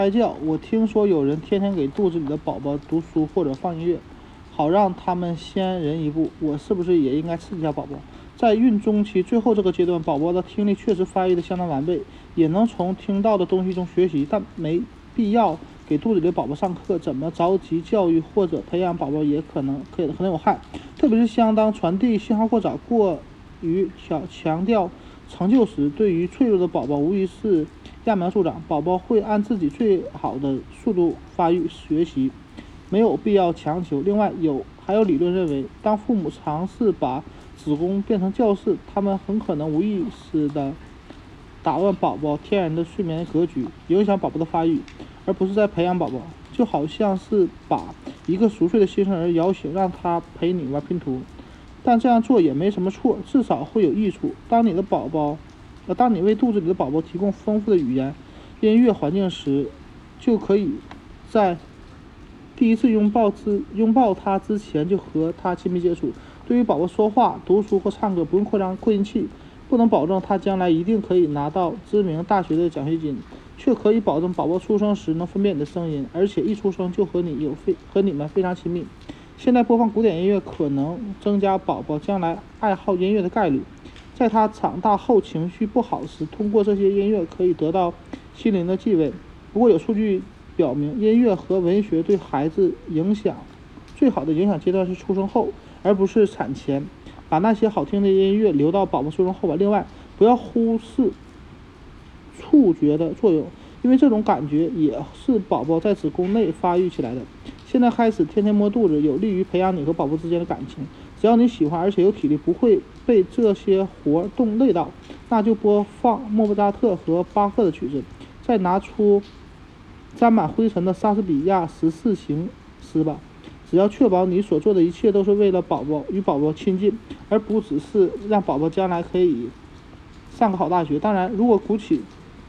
胎教。我听说有人天天给肚子里的宝宝读书或者放音乐，好让他们先人一步。我是不是也应该刺激下宝宝？在孕中期最后这个阶段，宝宝的听力确实发育的相当完备，也能从听到的东西中学习，但没必要给肚子里的宝宝上课。怎么着急教育或者培养宝宝也可能可可能有害，特别是相当传递信号过早、过于强强调成就时，对于脆弱的宝宝无疑是揠苗助长。宝宝会按自己最好的速度发育学习，没有必要强求。另外，有还有理论认为，当父母尝试把子宫变成教室，他们很可能无意识地打乱宝宝天然的睡眠格局，影响宝宝的发育，而不是在培养宝宝。就好像是把一个熟睡的新生儿摇醒，让他陪你玩拼图。但这样做也没什么错，至少会有益处。当你的宝宝，当你为肚子里的宝宝提供丰富的语言、音乐环境时，就可以在第一次拥抱之拥抱他之前就和他亲密接触。对于宝宝说话、读书或唱歌，不用扩张扩音器，不能保证他将来一定可以拿到知名大学的奖学金，却可以保证宝宝出生时能分辨你的声音，而且一出生就和你有非和你们非常亲密。现在播放古典音乐可能增加宝宝将来爱好音乐的概率，在他长大后情绪不好时，通过这些音乐可以得到心灵的慰慰。不过有数据表明，音乐和文学对孩子影响最好的影响阶段是出生后。而不是产前，把那些好听的音乐留到宝宝出生后吧。另外，不要忽视触觉的作用，因为这种感觉也是宝宝在子宫内发育起来的。现在开始天天摸肚子，有利于培养你和宝宝之间的感情。只要你喜欢，而且有体力，不会被这些活动累到，那就播放莫扎特和巴赫的曲子，再拿出沾满灰尘的莎士比亚十四行诗吧。只要确保你所做的一切都是为了宝宝与宝宝亲近，而不只是让宝宝将来可以上个好大学。当然，如果鼓起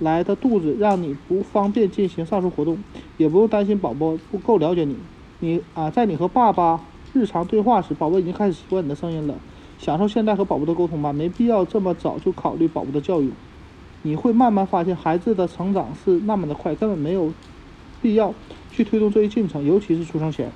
来的肚子让你不方便进行上述活动，也不用担心宝宝不够了解你。你啊，在你和爸爸日常对话时，宝宝已经开始习惯你的声音了。享受现在和宝宝的沟通吧，没必要这么早就考虑宝宝的教育。你会慢慢发现，孩子的成长是那么的快，根本没有必要去推动这一进程，尤其是出生前。